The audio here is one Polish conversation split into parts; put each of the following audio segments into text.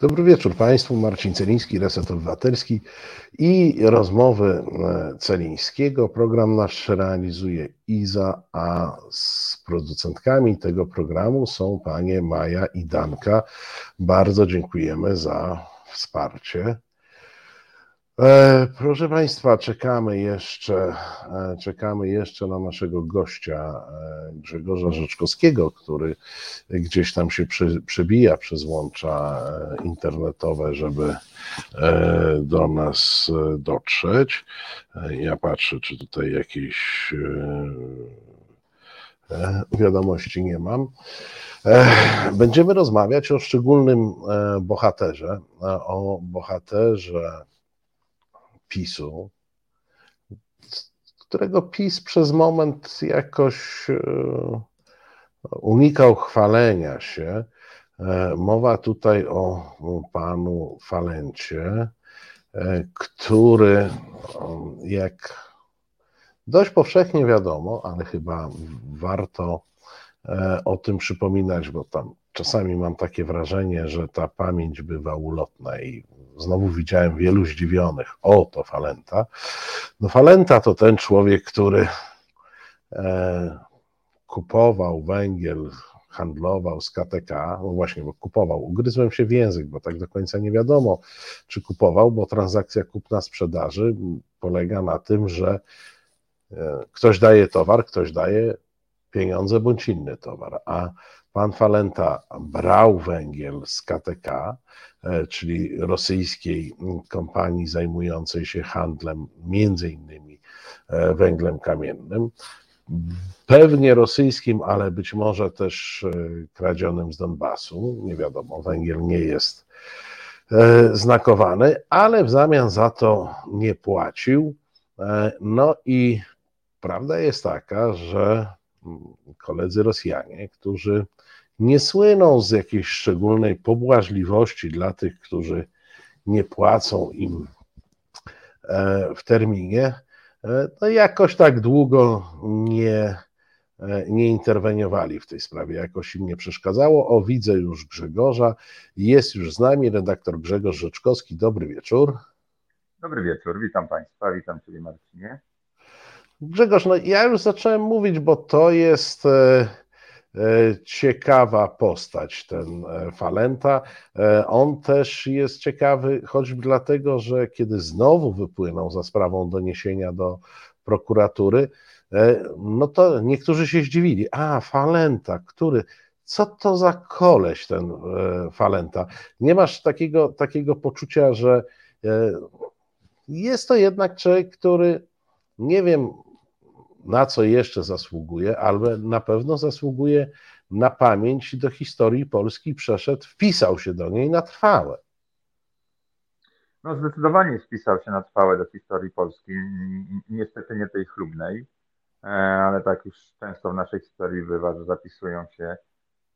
Dobry wieczór Państwu. Marcin Celiński, Reset Obywatelski i rozmowy e, Celińskiego. Program nasz realizuje Iza, a z producentkami tego programu są panie Maja i Danka. Bardzo dziękujemy za wsparcie. E, proszę Państwa, czekamy jeszcze, e, czekamy jeszcze na naszego gościa e, Grzegorza Rzeczkowskiego, który gdzieś tam się przebija przez łącza internetowe, żeby do nas dotrzeć. Ja patrzę, czy tutaj jakieś wiadomości nie mam. Będziemy rozmawiać o szczególnym bohaterze, o bohaterze PiSu, którego PiS przez moment jakoś e, unikał chwalenia się. E, mowa tutaj o panu Falencie, e, który, jak dość powszechnie wiadomo, ale chyba warto o tym przypominać, bo tam czasami mam takie wrażenie, że ta pamięć bywa ulotna i znowu widziałem wielu zdziwionych. O, to Falenta. No Falenta to ten człowiek, który e, kupował węgiel, handlował z KTK, no właśnie, bo kupował. Ugryzłem się w język, bo tak do końca nie wiadomo, czy kupował, bo transakcja kupna-sprzedaży polega na tym, że e, ktoś daje towar, ktoś daje pieniądze bądź inny towar, a Pan Falenta brał węgiel z KTK, e, czyli rosyjskiej kompanii zajmującej się handlem między innymi e, węglem kamiennym. Pewnie rosyjskim, ale być może też e, kradzionym z Donbasu. Nie wiadomo, węgiel nie jest znakowany, ale w zamian za to nie płacił. No i prawda jest taka, że koledzy Rosjanie, którzy nie słyną z jakiejś szczególnej pobłażliwości dla tych, którzy nie płacą im e, w terminie, e, no jakoś tak długo nie, e, nie interweniowali w tej sprawie, jakoś im nie przeszkadzało. O, widzę już Grzegorza, jest już z nami redaktor Grzegorz Rzeczkowski. Dobry wieczór. Dobry wieczór, witam Państwa, witam Ciebie Marcinie. Grzegorz, no ja już zacząłem mówić, bo to jest ciekawa postać, ten e, Falenta. E, on też jest ciekawy, choćby dlatego, że kiedy znowu wypłynął za sprawą doniesienia do prokuratury, no to niektórzy się zdziwili. A, Falenta, który. Co to za koleś ten Falenta? Nie masz takiego, takiego poczucia, że jest to jednak człowiek, który nie wiem, na co jeszcze zasługuje, ale na pewno zasługuje na pamięć do historii Polski przeszedł, wpisał się do niej na trwałe. No zdecydowanie wpisał się na trwałe do historii Polski, niestety nie tej chlubnej, e, ale tak już często w naszej historii bywa, że zapisują się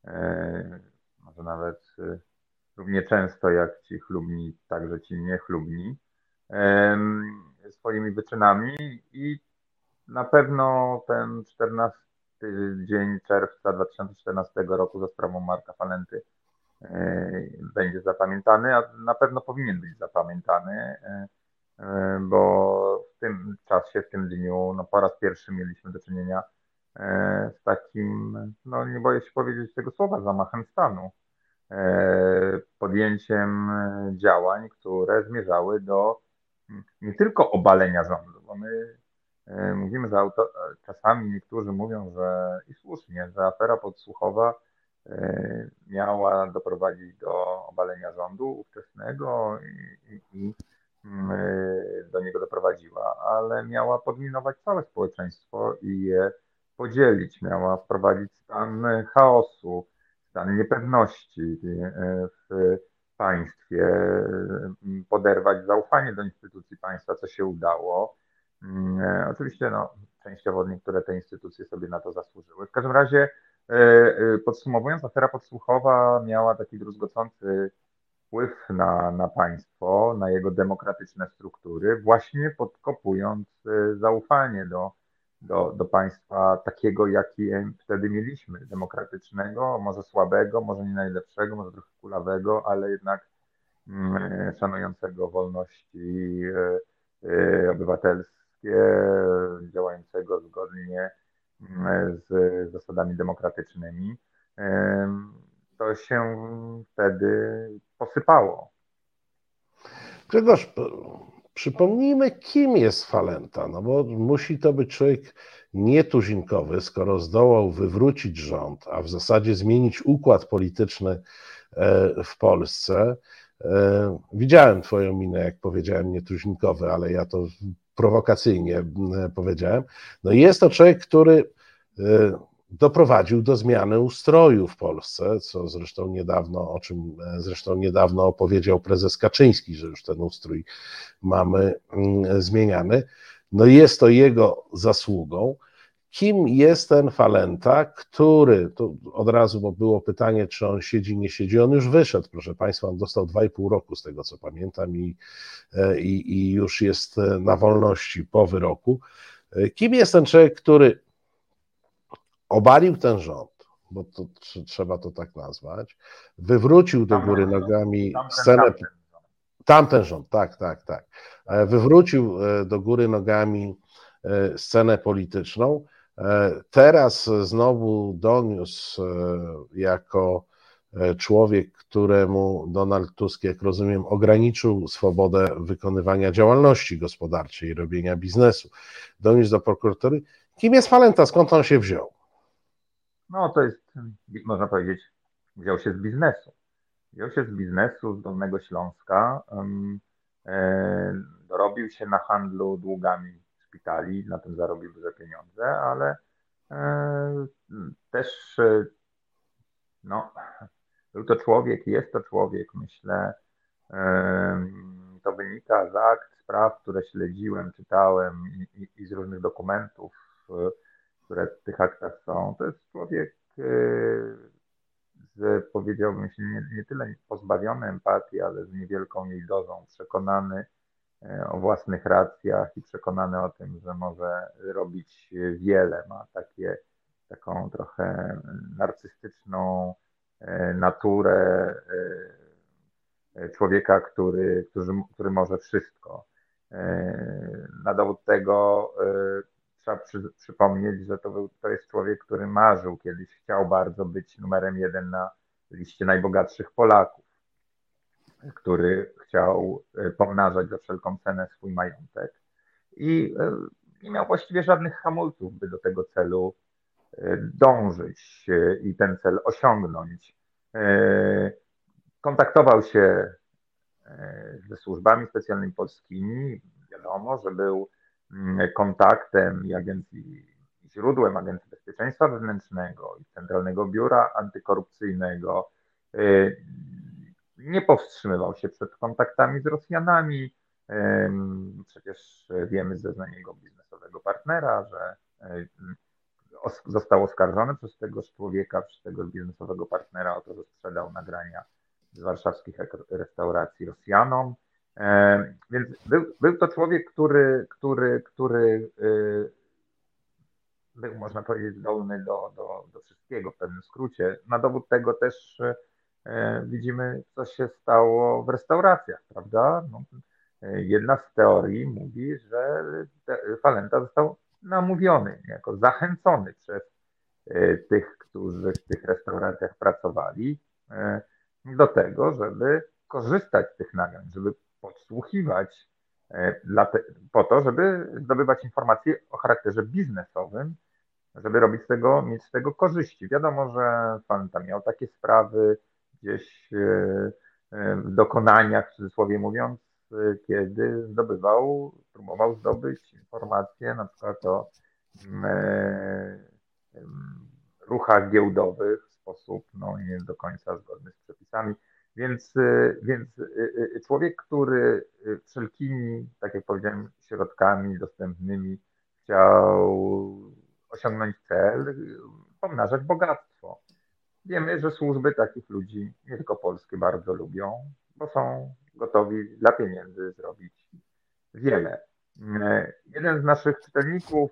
e, może nawet e, równie często jak ci chlubni, także ci niechlubni swoimi wyczynami i na pewno ten 14 dzień czerwca 2014 roku za sprawą Marka Falenty e, będzie zapamiętany, a na pewno powinien być zapamiętany, e, e, bo w tym czasie, w tym dniu, no po raz pierwszy mieliśmy do czynienia z takim, no nie boję się powiedzieć tego słowa, zamachem stanu, podjęciem działań, które zmierzały do nie tylko obalenia rządu, bo my mówimy, że auto, czasami niektórzy mówią, że i słusznie, że afera podsłuchowa e, miała doprowadzić do obalenia rządu ówczesnego i, i, mm, e, do niego doprowadziła, ale miała podminować całe społeczeństwo i je podzielić, miała wprowadzić stan chaosu, stan niepewności w państwie, poderwać zaufanie do instytucji państwa, co się udało. e, oczywiście no, częściowo niektóre te instytucje sobie na to zasłużyły. W każdym razie e, e, podsumowując, afera podsłuchowa miała taki druzgocący wpływ na, na państwo, na jego demokratyczne struktury, właśnie podkopując zaufanie do, do, do państwa takiego, jakie wtedy mieliśmy, demokratycznego, może słabego, może nie najlepszego, może trochę kulawego, ale jednak mm, szanującego wolności obywatelskie, działającego zgodnie mm, z zasadami demokratycznymi, to się wtedy posypało. Grzegorz, przypomnijmy, kim jest Falenta, no bo musi to być człowiek nietuzinkowy, skoro zdołał wywrócić rząd, a w zasadzie zmienić układ polityczny e, w Polsce. E, widziałem Twoją minę, jak powiedziałem nietuzinkowy, ale ja to prowokacyjnie e, powiedziałem. No jest to człowiek, który doprowadził do zmiany ustroju w Polsce, co zresztą niedawno, o czym zresztą niedawno opowiedział prezes Kaczyński, że już ten ustrój mamy zmieniany. No jest to jego zasługą. Kim jest ten Falenta, który, to od razu, bo było pytanie, czy on siedzi, nie siedzi, on już wyszedł, proszę Państwa, on dostał 2,5 roku z tego, co pamiętam i, i, i już jest na wolności po wyroku. Kim jest ten człowiek, który obalił ten rząd, bo to trzeba to tak nazwać, wywrócił do góry nogami scenę. Tamten rząd, tak, tak, tak. E, wywrócił e, do góry nogami e, scenę polityczną. Teraz znowu doniósł jako człowiek, któremu Donald Tusk, jak rozumiem, ograniczył swobodę wykonywania działalności gospodarczej i robienia biznesu. Doniósł do prokuratury. Kim jest Falenta? Skąd on się wziął? No to jest, można powiedzieć, wziął się z biznesu. Wziął się z biznesu z Dolnego Śląska, e, dorobił się na handlu długami szpitali, na tym zarobił duże pieniądze, ale e, też e, no, był to człowiek, jest to człowiek, myślę, to wynika z akt spraw, które śledziłem, czytałem i, i, i z różnych dokumentów, które w tych aktach są. To jest człowiek z, powiedziałbym się, nie, nie tyle pozbawiony empatii, ale z niewielką jej dozą, przekonany e, o własnych racjach i przekonany o tym, że może robić wiele. Ma takie, taką trochę narcystyczną e, naturę e, człowieka, który, który, który może wszystko. Na dowód tego trzeba przy, przypomnieć, że to, był, to jest człowiek, który marzył kiedyś, chciał bardzo być numerem jeden na liście najbogatszych Polaków, który chciał e, pomnażać za wszelką cenę swój majątek i e, nie miał właściwie żadnych hamulców, by do tego celu e, dążyć i ten cel osiągnąć. Kontaktował się ze służbami specjalnymi polskimi. Wiadomo, że był Mm, kontaktem i agencji, źródłem Agencji Bezpieczeństwa Wewnętrznego i Centralnego Biura Antykorupcyjnego. Nie powstrzymywał się przed kontaktami z Rosjanami. Przecież wiemy z zeznań jego biznesowego partnera, że został oskarżony przez tego człowieka, przez tego biznesowego partnera o to, że sprzedał nagrania z warszawskich restauracji Rosjanom. Więc był, był to człowiek, który, który, który y, był, można powiedzieć, zdolny do, do, do wszystkiego w pewnym skrócie. Na dowód tego też widzimy, co się stało w restauracjach, prawda? No, e, jedna z teorii mówi, że Falenta został namówiony, niejako zachęcony przez tych, którzy w tych restauracjach pracowali, do tego, żeby korzystać z tych nagrań, żeby podsłuchiwać e, po to, żeby zdobywać informacje o charakterze biznesowym, żeby robić z tego, mieć z tego korzyści. Wiadomo, że tam miał takie sprawy gdzieś e, e, w dokonaniach, w cudzysłowie mówiąc, kiedy zdobywał, próbował zdobyć informacje na przykład o ruchach giełdowych w sposób no, nie do końca zgodny z przepisami. Więc, więc człowiek, który wszelkimi, tak jak powiedziałem, środkami dostępnymi chciał osiągnąć cel, pomnażać bogactwo. Wiemy, że służby takich ludzi, nie tylko polskie, bardzo lubią, bo są gotowi dla pieniędzy zrobić wiele. Jeden z naszych czytelników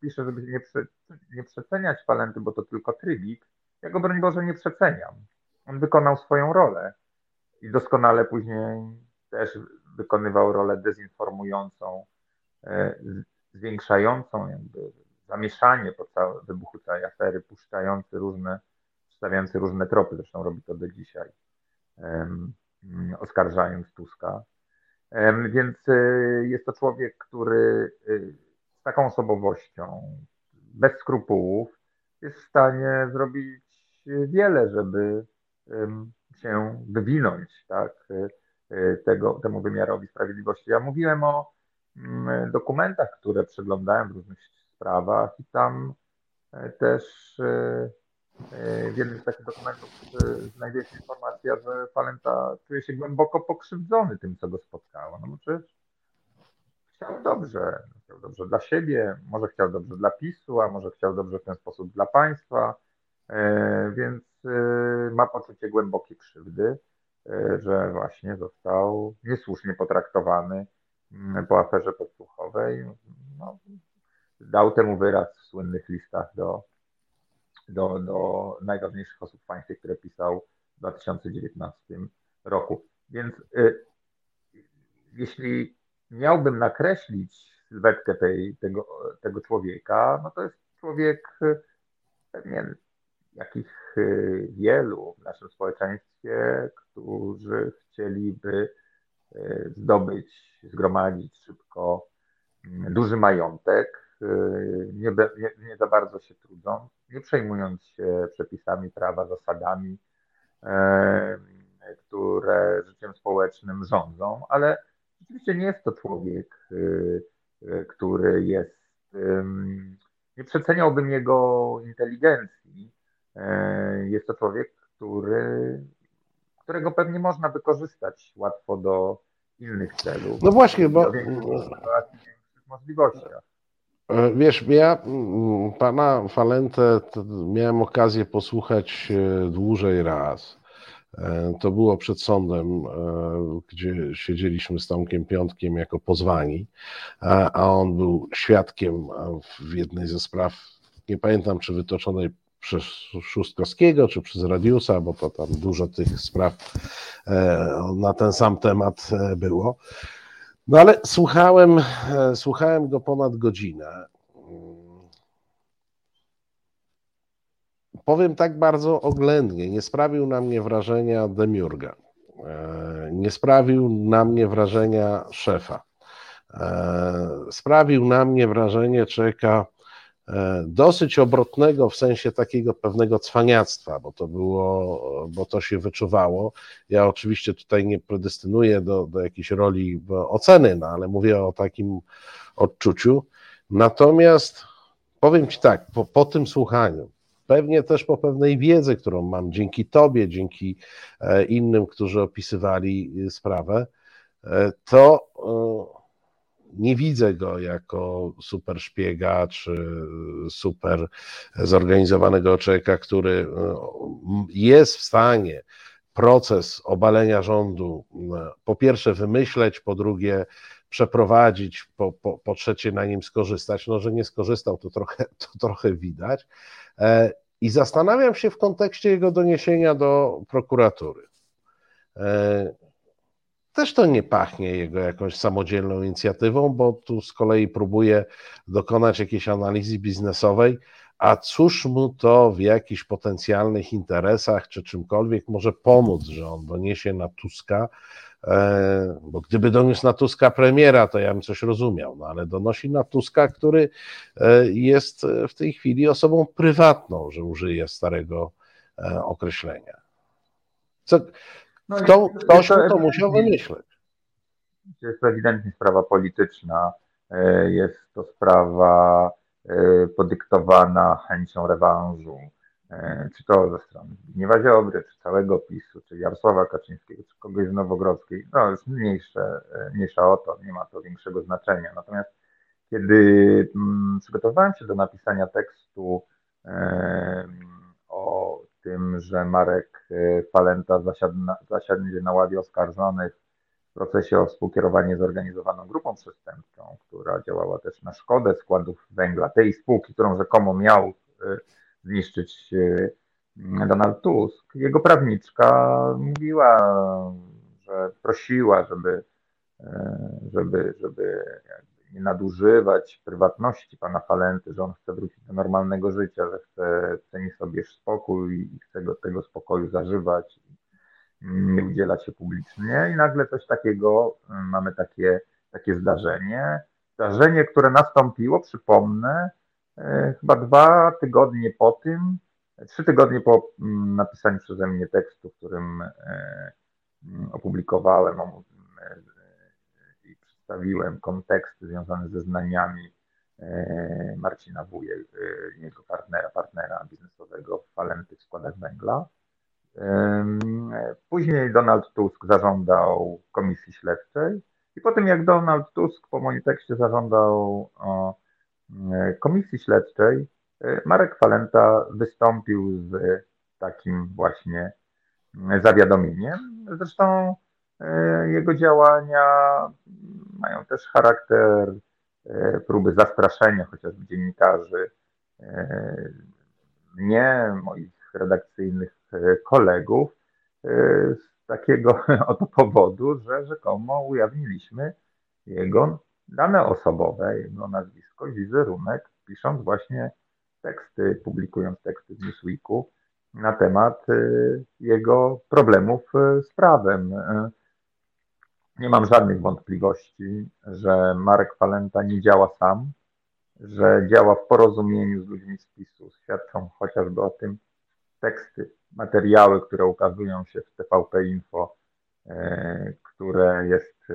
pisze, żeby nie, prze, nie przeceniać Palenty, bo to tylko trybik. Ja go broń Boże nie przeceniam on wykonał swoją rolę. i doskonale później też wykonywał rolę dezinformującą, zwiększającą jakby zamieszanie po całym wybuchu całej afery, puszczający różne, stawiający różne tropy, zresztą robi to do dzisiaj, oskarżając Tuska. Więc jest to człowiek, który z taką osobowością, bez skrupułów, jest w stanie zrobić wiele, żeby się wywinąć tak, tego, temu wymiarowi sprawiedliwości. Ja mówiłem o mm, dokumentach, które przeglądałem w różnych sprawach i tam e, też e, e, w jednym z takich dokumentów znajduje się informacja, że Falenta czuje się głęboko pokrzywdzony tym, co go spotkało. No bo przecież chciał dobrze, chciał dobrze dla siebie, może chciał dobrze dla PiSu, a może chciał dobrze w ten sposób dla państwa, więc ma poczucie głębokiej krzywdy, że właśnie został niesłusznie potraktowany mm, po aferze podsłuchowej. No, dał temu wyraz w słynnych listach do, do, do najważniejszych osób w państwie, które pisał w 2019 roku. Więc y, jeśli miałbym nakreślić sylwetkę tej, tego, tego człowieka, no to jest człowiek y, pewnie jakich y, wielu w naszym społeczeństwie, którzy chcieliby y, zdobyć, zgromadzić szybko mm, duży majątek, nie, nie, nie za bardzo się trudzą, nie przejmując się przepisami prawa, zasadami, e, które życiem społecznym rządzą, ale rzeczywiście nie jest to człowiek, y, który jest, nie przeceniałbym jego inteligencji. E, jest to człowiek, który, którego pewnie można wykorzystać łatwo do innych celów. No właśnie, bo. Możliwościach. E, wiesz, ja mm, pana Falentę miałem okazję posłuchać e, dłużej raz. E, to było przed sądem, gdzie siedzieliśmy z Tomkiem Piątkiem jako pozwani, a on był świadkiem w jednej ze spraw, nie pamiętam czy wytoczonej przez Szóstkowskiego, czy przez Radiusa, bo to tam dużo tych spraw na ten sam temat było. No ale słuchałem, e, słuchałem go ponad godzinę. Powiem tak bardzo oględnie, nie sprawił na mnie wrażenia Demiurga. E, nie sprawił na mnie wrażenia szefa. E, sprawił na mnie wrażenie człowieka dosyć obrotnego w sensie takiego pewnego cwaniactwa, bo to było, bo to się wyczuwało. Ja oczywiście tutaj nie predestynuję do, do jakiejś roli oceny, no ale mówię o takim odczuciu. Natomiast powiem Ci tak, po, po tym słuchaniu, pewnie też po pewnej wiedzy, którą mam dzięki Tobie, dzięki e, innym, którzy opisywali sprawę, e, to nie widzę go jako super szpiega czy super zorganizowanego człowieka, który e, jest w stanie proces obalenia rządu e, po pierwsze wymyśleć, po drugie przeprowadzić, po, po, po trzecie na nim skorzystać. No, że nie skorzystał, to trochę, to trochę widać. E, I zastanawiam się w kontekście jego doniesienia do prokuratury też to nie pachnie jego jakąś samodzielną inicjatywą, bo tu z kolei próbuje dokonać jakiejś analizy biznesowej, a cóż mu to w jakichś potencjalnych interesach czy czymkolwiek może pomóc, że on doniesie na Tuska, e, bo gdyby doniósł na Tuska premiera, to ja bym coś rozumiał, no ale donosi na Tuska, który e, jest w tej chwili osobą prywatną, że użyje starego e, określenia. Co, no Kto, ktoś to, to musiał wymyśleć. Jest to ewidentnie sprawa polityczna. E, jest to sprawa e, podyktowana chęcią rewanżu, e, czy to ze strony Zbigniewa Ziobry, czy całego PiSu, czy Jarosława Kaczyńskiego, czy kogoś z Nowogrodzkiej. No już mniejsze, mniejsza o to, nie ma to większego znaczenia. Natomiast kiedy mm, przygotowałem się do napisania tekstu o tym, że Marek Falenta zasiadnie na ławie oskarżonych w procesie o współkierowanie zorganizowaną grupą przestępczą, która działała też na szkodę składów węgla, tej spółki, którą rzekomo miał e, zniszczyć e, Donald Tusk. Jego prawniczka mówiła prosiła, żeby, żeby, żeby nadużywać prywatności pana Falenty, że on chce wrócić do normalnego życia, że chce, ceni sobie spokój i chce go, tego spokoju zażywać, nie udzielać się publicznie. I nagle coś takiego, mamy takie, takie zdarzenie, zdarzenie, które nastąpiło, przypomnę, e, chyba dwa tygodnie po tym, trzy tygodnie po mm, napisaniu przeze mnie tekstu, w którym e, mm, opublikowałem przedstawiłem konteksty związane ze znaniami Marcina Wuje, jego partnera, partnera biznesowego w Falenty w składach węgla. Później Donald Tusk zażądał komisji śledczej i po tym jak Donald Tusk po moim tekście zażądał komisji śledczej, e, Marek Falenta wystąpił z takim właśnie zawiadomieniem. Zresztą e, jego działania mają też charakter e, próby zastraszenia chociażby dziennikarzy, mnie, moich redakcyjnych kolegów, z takiego oto powodu, że rzekomo ujawniliśmy jego dane osobowe, jego nazwisko wizerunek, pisząc właśnie teksty, publikując teksty w Newsweeku na temat jego problemów z prawem. Nie mam żadnych wątpliwości, że Marek Falenta nie działa sam, że działa w porozumieniu z ludźmi z PiSu. Świadczą chociażby o tym teksty, materiały, które ukazują się w TVP Info, które jest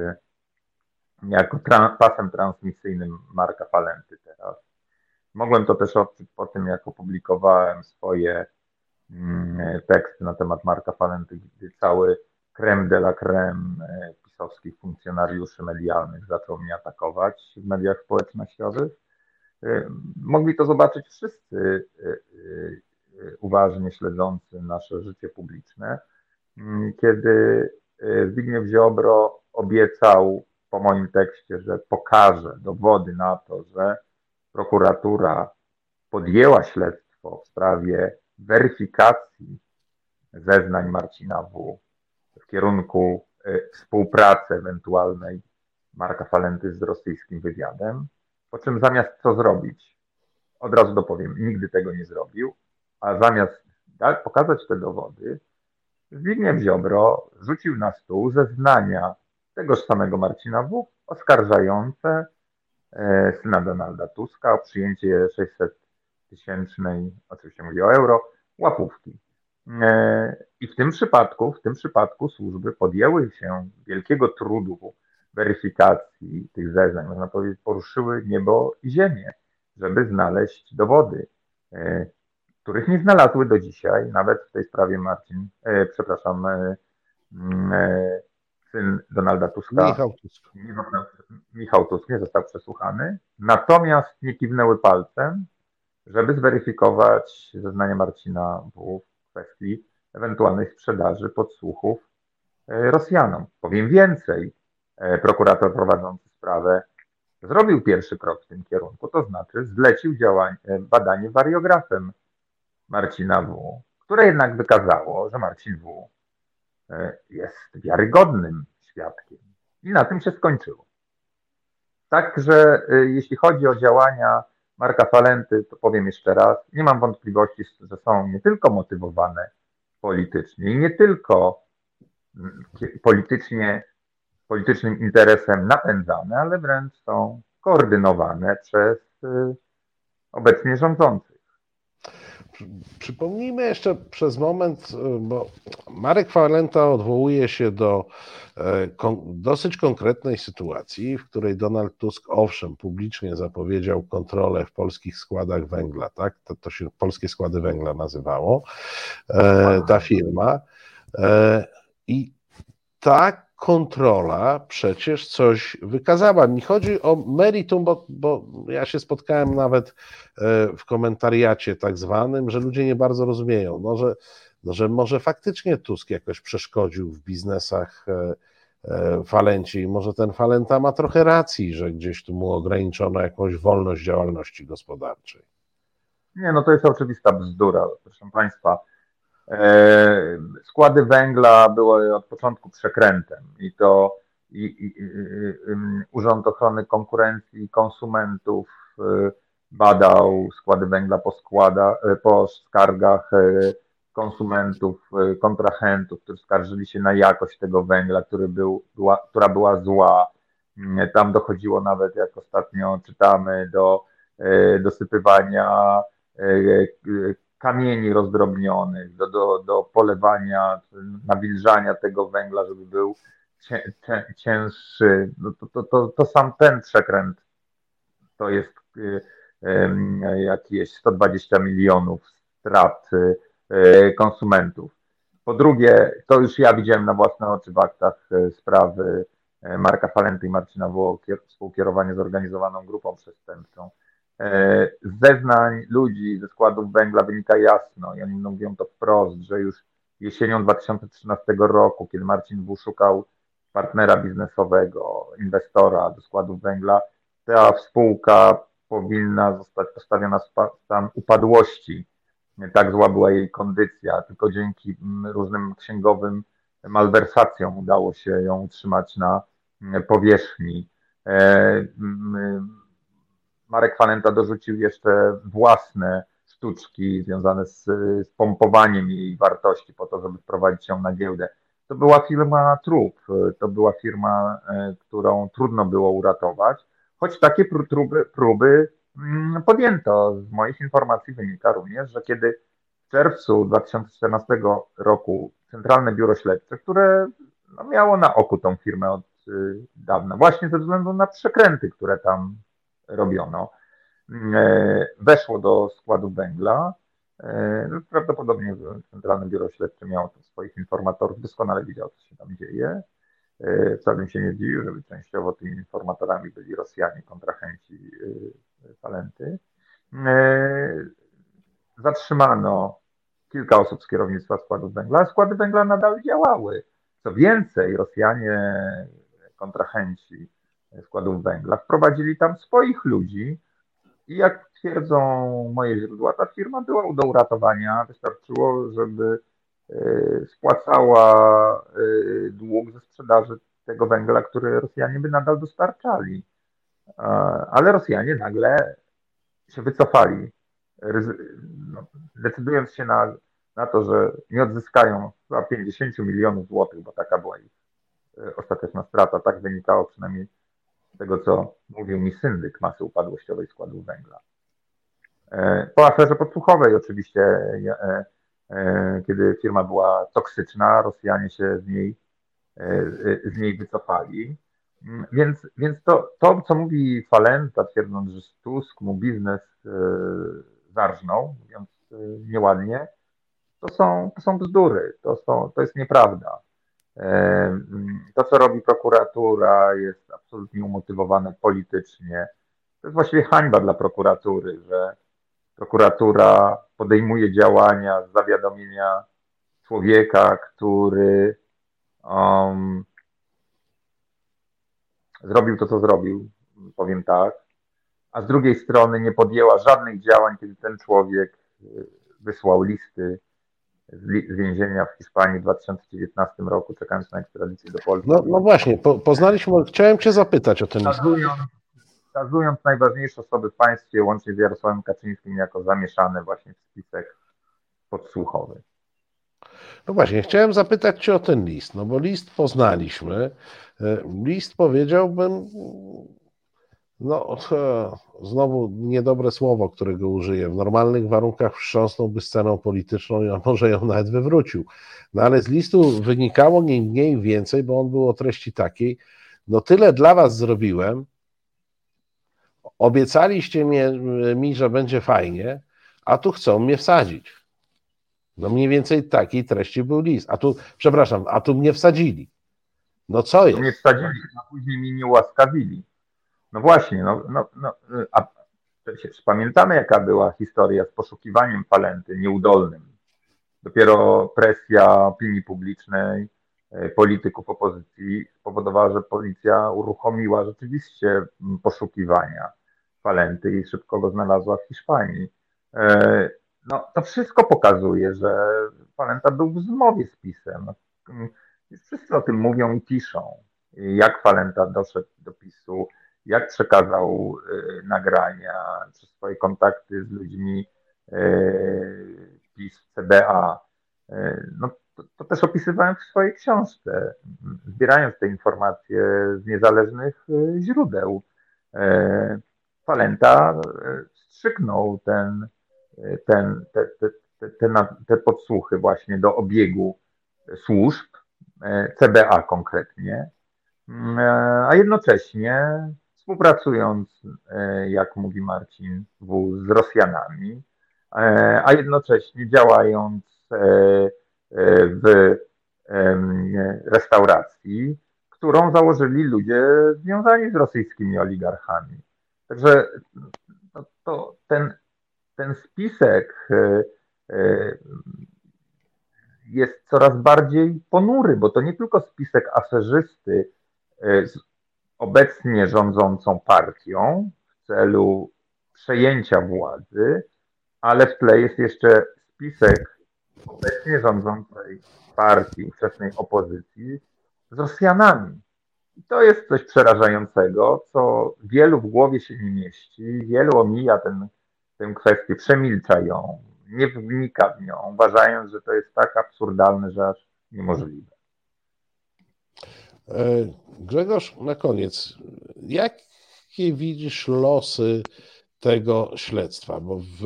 jako tra pasem transmisyjnym Marka Falenty teraz. Mogłem to też odczuć po tym, jak opublikowałem swoje mm, teksty na temat Marka Falenty, gdy cały creme de la creme e, pisowskich funkcjonariuszy medialnych zaczął mnie atakować w mediach społecznościowych. E, mogli to zobaczyć wszyscy e, uważnie śledzący nasze życie publiczne, mm, kiedy Zbigniew Ziobro obiecał po moim tekście, że pokaże dowody na to, że prokuratura podjęła śledztwo w sprawie weryfikacji zeznań Marcina W. w kierunku y, współpracy ewentualnej Marka Falenty z rosyjskim wywiadem, po czym zamiast co zrobić, od razu dopowiem, nigdy tego nie zrobił, a zamiast pokazać te dowody, Zbigniew Ziobro rzucił na stół zeznania tegoż samego Marcina W. oskarżające e, syna Donalda Tuska o przyjęcie 600 tysięcznej, oczywiście mówię o euro, łapówki. E, I w tym przypadku, w tym przypadku służby podjęły się wielkiego trudu weryfikacji tych zeznań, można powiedzieć, poruszyły niebo i ziemię, żeby znaleźć dowody, e, których nie znalazły do dzisiaj, nawet w tej sprawie Marcin, przepraszam, syn Donalda Tuska, Michał Tusk. Nie został, Michał Tusk nie został przesłuchany, natomiast nie kiwnęły palcem, żeby zweryfikować zeznania Marcina w kwestii ewentualnej sprzedaży podsłuchów e, Rosjanom. Powiem więcej, e, prokurator prowadzący sprawę zrobił pierwszy krok w tym kierunku, to znaczy zlecił działanie, badanie wariografem Marcina W., które jednak wykazało, że Marcin W E, jest wiarygodnym świadkiem. I na tym się skończyło. Także e, jeśli chodzi o działania Marka Falenty, to powiem jeszcze raz, nie mam wątpliwości, że są nie tylko motywowane politycznie i nie tylko mm, politycznie, politycznym interesem napędzane, ale wręcz są koordynowane przez e, obecnie rządzących. Przypomnijmy jeszcze przez moment, e, bo Marek Falenta odwołuje się do e, dosyć konkretnej sytuacji, w której Donald Tusk owszem publicznie zapowiedział kontrolę w polskich składach węgla, tak? To, to się polskie składy węgla nazywało, e, ta firma. I tak kontrola przecież coś wykazała. Nie chodzi o meritum, bo, bo ja się spotkałem nawet e, w komentariacie tak zwanym, że ludzie nie bardzo rozumieją, no, że, no, że może faktycznie Tusk jakoś przeszkodził w biznesach e, e, Falencie i może ten Falenta ma trochę racji, że gdzieś tu mu ograniczono jakąś wolność działalności gospodarczej. Nie, no to jest oczywista bzdura, proszę Państwa. Składy węgla były od początku przekrętem i to i, i, i, Urząd Ochrony Konkurencji i Konsumentów badał składy węgla po, składa, po skargach konsumentów, kontrahentów, którzy skarżyli się na jakość tego węgla, który był, była, która była zła. Tam dochodziło nawet, jak ostatnio czytamy, do dosypywania kamieni rozdrobnionych, do, do, do polewania, nawilżania tego węgla, żeby był cię, cię, cięższy. No to, to, to, to sam ten przekręt to jest y, y, jakieś 120 milionów strat y, konsumentów. Po drugie, to już ja widziałem na własne oczy w aktach sprawy Marka Falenty i Marcina Woło, współkierowanie zorganizowaną grupą przestępczą. Z zeznań ludzi ze składów węgla wynika jasno i oni mówią to wprost, że już jesienią 2013 roku, kiedy Marcin W. szukał partnera biznesowego, inwestora do składów węgla, ta spółka powinna zostać postawiona w stan upadłości. Tak zła była jej kondycja, tylko dzięki różnym księgowym malwersacjom udało się ją utrzymać na powierzchni. Marek Falenta dorzucił jeszcze własne sztuczki związane z, z pompowaniem jej wartości po to, żeby wprowadzić ją na giełdę. To była firma trup, to była firma, e, którą trudno było uratować, choć takie próby, próby mm, podjęto. Z moich informacji wynika również, że kiedy w czerwcu 2014 roku Centralne Biuro Śledcze, które no, miało na oku tą firmę od y, dawna, właśnie ze względu na przekręty, które tam robiono, e, weszło do składu węgla. E, no, prawdopodobnie Centralne Biuro Śledcze miało swoich informatorów, doskonale wiedział, co się tam dzieje. E, wcale bym się nie dziwił, żeby częściowo tymi informatorami byli Rosjanie, kontrahenci talenty. Zatrzymano kilka osób z kierownictwa składów węgla, składy węgla nadal działały. Co więcej, Rosjanie, kontrahenci składów węgla, wprowadzili tam swoich ludzi i jak twierdzą moje źródła, ta firma była do uratowania. Wystarczyło, żeby e, spłacała e, dług ze sprzedaży tego węgla, który Rosjanie by nadal dostarczali. Ale Rosjanie nagle się wycofali, no, decydując się na, na to, że nie odzyskają chyba 50 milionów złotych, bo taka była ich e, ostateczna strata. Tak wynikało przynajmniej tego, co mówił mi syndyk masy upadłościowej składu węgla. E, po aferze podsłuchowej oczywiście, e, e, kiedy firma była toksyczna, Rosjanie się z niej, z niej wycofali. Mm, więc, więc to, to, co mówi Falenta, twierdząc, że Tusk mu biznes zarżnął, mówiąc nieładnie, to są, to są bzdury, to, są, to jest nieprawda. To, co robi prokuratura, jest absolutnie umotywowane politycznie. To jest właściwie hańba dla prokuratury, że prokuratura podejmuje działania z zawiadomienia człowieka, który um, zrobił to, co zrobił, powiem tak, a z drugiej strony nie podjęła żadnych działań, kiedy ten człowiek y, wysłał listy z więzienia w Hiszpanii w 2019 roku, czekając na ekstradycję do Polski. No, no właśnie, po, poznaliśmy, chciałem Cię zapytać o ten list. Wskazując, najważniejsze osoby w państwie, łącznie z Jarosławem Kaczyńskim, jako zamieszane właśnie w spisek podsłuchowy. No właśnie, chciałem zapytać Cię o ten list, no bo list poznaliśmy. E, list powiedziałbym, no, znowu niedobre słowo, którego użyję. W normalnych warunkach wstrząsnąłby sceną polityczną, a może ją nawet wywrócił. No ale z listu wynikało nie mniej więcej, bo on był o treści takiej, no tyle dla was zrobiłem, obiecaliście mnie, mi, że będzie fajnie, a tu chcą mnie wsadzić. No mniej więcej takiej treści był list. A tu, przepraszam, a tu mnie wsadzili. No co jest? Mnie wsadzili, a później mi nie ułaskawili. No właśnie, no, no, no a przecież pamiętamy, jaka była historia z poszukiwaniem Falenty nieudolnym. Dopiero presja opinii publicznej, e, polityków opozycji spowodowała, że policja uruchomiła rzeczywiście poszukiwania Falenty i szybko go znalazła w Hiszpanii. E, no, to wszystko pokazuje, że Falenta był w zmowie z PiSem. Wszyscy o tym mówią i piszą. Jak Falenta doszedł do PiSu, jak przekazał y, nagrania przez swoje kontakty z ludźmi y, PiS, CBA. Y, no, to, to, też opisywałem w swojej książce, zbierając te informacje z niezależnych źródeł. Falenta wstrzyknął ten, ten, te, te, te, te podsłuchy właśnie do obiegu służb, CBA konkretnie, a jednocześnie współpracując, e, jak mówi Marcin W., z Rosjanami, e, a jednocześnie działając e, w restauracji, którą założyli ludzie związani z rosyjskimi oligarchami. Także to, to ten, ten spisek jest coraz bardziej ponury, bo to nie tylko spisek aferzysty obecnie rządzącą partią w celu przejęcia władzy, ale w tle jest jeszcze spisek obecnie rządzącej partii, ówczesnej opozycji z Rosjanami. I to jest coś przerażającego, co wielu w głowie się nie mieści, wielu omija ten, tę kwestię, przemilcza ją, nie wnika w nią, uważając, że to jest tak absurdalne, że aż niemożliwe. E, Grzegorz, na koniec, jakie widzisz losy tego śledztwa? Bo w,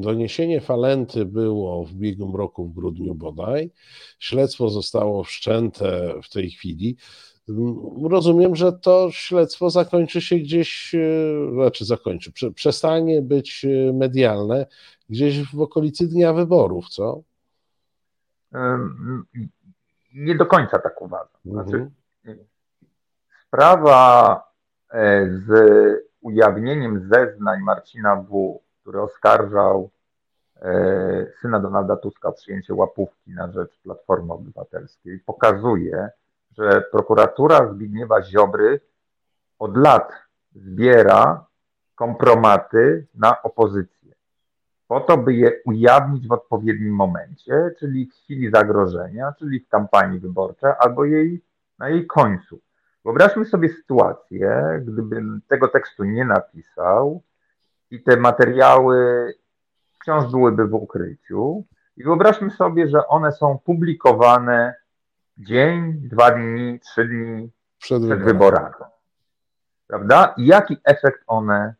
doniesienie Falenty było w ubiegłym roku, w grudniu bodaj. Śledztwo zostało wszczęte w tej chwili. Rozumiem, że to śledztwo zakończy się gdzieś, e, znaczy zakończy, przestanie być medialne gdzieś w okolicy dnia wyborów, co? Nie do końca tak uważam. Znaczy, mhm. sprawa e, z ujawnieniem zeznań Marcina W., który oskarżał e, syna Donalda Tuska o przyjęcie łapówki na rzecz Platformy Obywatelskiej, pokazuje, że prokuratura Zbigniewa Ziobry od lat zbiera kompromaty na opozycję po to, by je ujawnić w odpowiednim momencie, czyli w chwili zagrożenia, czyli w kampanii wyborczej, albo jej, na jej końcu. Wyobraźmy sobie sytuację, gdybym tego tekstu nie napisał i te materiały wciąż byłyby w ukryciu. I wyobraźmy sobie, że one są publikowane dzień, dwa dni, trzy dni przed, przed wyborami. Prawda? I jaki efekt one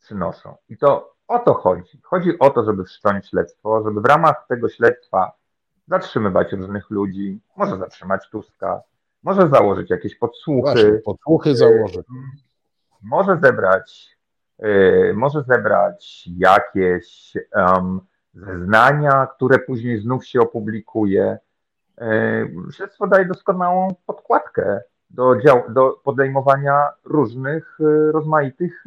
przynoszą? I to o to chodzi. Chodzi o to, żeby wszcząć śledztwo, żeby w ramach tego śledztwa zatrzymywać różnych ludzi, może zatrzymać Tuska, może założyć jakieś podsłuchy. Właśnie, podsłuchy założyć. Może zebrać, yy, może zebrać jakieś um, zeznania, które później znów się opublikuje. Yy, śledztwo daje doskonałą podkładkę do, dział, do podejmowania różnych rozmaitych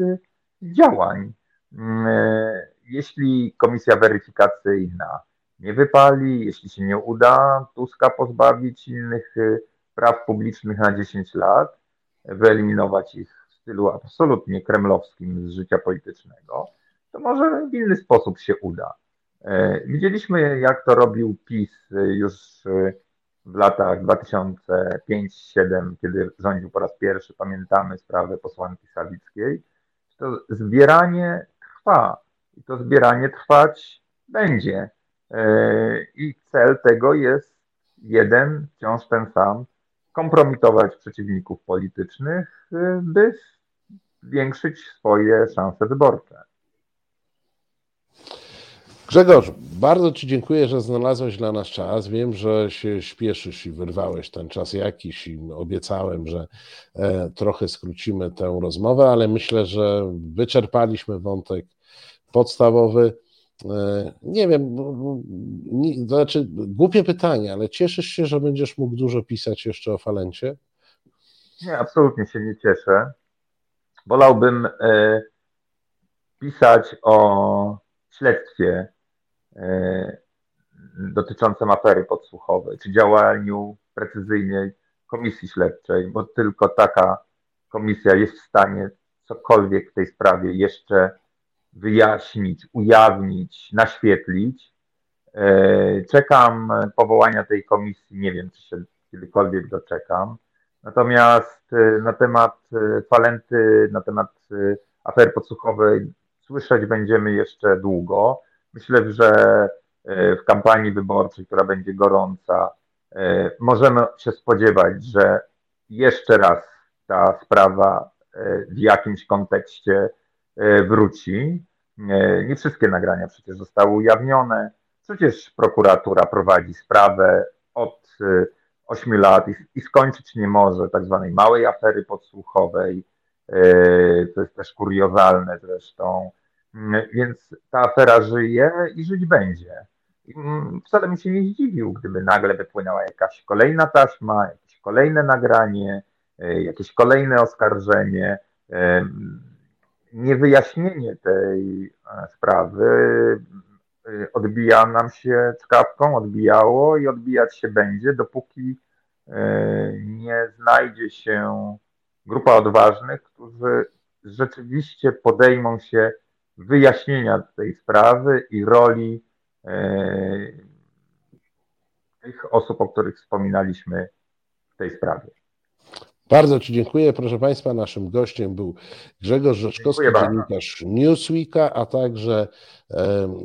działań. Mm, e, jeśli komisja weryfikacyjna nie wypali, jeśli się nie uda Tuska pozbawić innych e, praw publicznych na 10 lat, wyeliminować ich w stylu absolutnie kremlowskim z życia politycznego, to może w inny sposób się uda. E, widzieliśmy, jak to robił PiS już w latach 2005-2007, kiedy rządził po raz pierwszy. Pamiętamy sprawę posłanki Sawickiej. To zbieranie trwa i to zbieranie trwać będzie. E, I cel tego jest jeden, wciąż ten sam, kompromitować przeciwników politycznych, e, by zwiększyć swoje szanse wyborcze. Grzegorz, bardzo Ci dziękuję, że znalazłeś dla nas czas. Wiem, że się śpieszysz i wyrwałeś ten czas jakiś i obiecałem, że e, trochę skrócimy tę rozmowę, ale myślę, że wyczerpaliśmy wątek podstawowy. E, nie wiem, nie, to znaczy głupie pytanie, ale cieszysz się, że będziesz mógł dużo pisać jeszcze o Falencie? Nie, absolutnie się nie cieszę. Wolałbym e, pisać o śledztwie e, dotyczącym afery podsłuchowej, czy działaniu precyzyjnej komisji śledczej, bo tylko taka komisja jest w stanie cokolwiek w tej sprawie jeszcze wyjaśnić, ujawnić, naświetlić. Czekam powołania tej komisji, nie wiem, czy się kiedykolwiek doczekam. Natomiast na temat falenty, na temat afery podsłuchowej słyszeć będziemy jeszcze długo. Myślę, że e, w kampanii wyborczej, która będzie gorąca, e, możemy się spodziewać, że jeszcze raz ta sprawa e, w jakimś kontekście wróci. Nie wszystkie nagrania przecież zostały ujawnione. Przecież prokuratura prowadzi sprawę od 8 lat i, skończyć nie może tak zwanej małej afery podsłuchowej. To jest też kuriozalne zresztą. Mm, więc ta afera żyje i żyć będzie. Mm, wcale mi się nie zdziwił, gdyby nagle wypłynęła jakaś kolejna taśma, jakieś kolejne nagranie, e, jakieś kolejne oskarżenie. E, niewyjaśnienie tej e, sprawy odbija nam się czkawką, odbijało i odbijać się będzie, dopóki nie znajdzie się grupa odważnych, którzy rzeczywiście podejmą się wyjaśnienia tej sprawy i roli e, tych osób, o których wspominaliśmy w tej sprawie. Bardzo Ci dziękuję. Proszę Państwa, naszym gościem był Grzegorz Rzeczkowski, dziennikarz Newsweeka, a także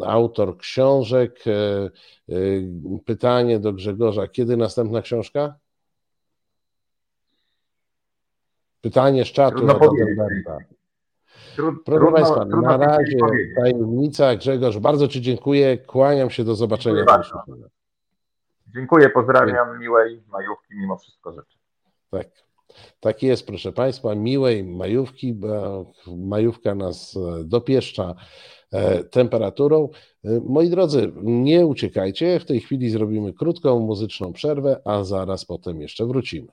autor książek. E, e, pytanie do Grzegorza, kiedy następna książka? Pytanie z czatu. Trudno powiedzieć. Trud, Proszę trudno, Państwa, trudno na razie tajemnica. Grzegorz, bardzo Ci dziękuję. Kłaniam się do zobaczenia. Dziękuję, bardzo. dziękuję pozdrawiam. Miłej majówki mimo wszystko życzę. Tak. Tak jest, proszę Państwa, miłej majówki, majówka nas e, dopieszcza e, temperaturą. E, moi drodzy, nie uciekajcie, w tej chwili zrobimy krótką muzyczną przerwę, a zaraz potem jeszcze wrócimy.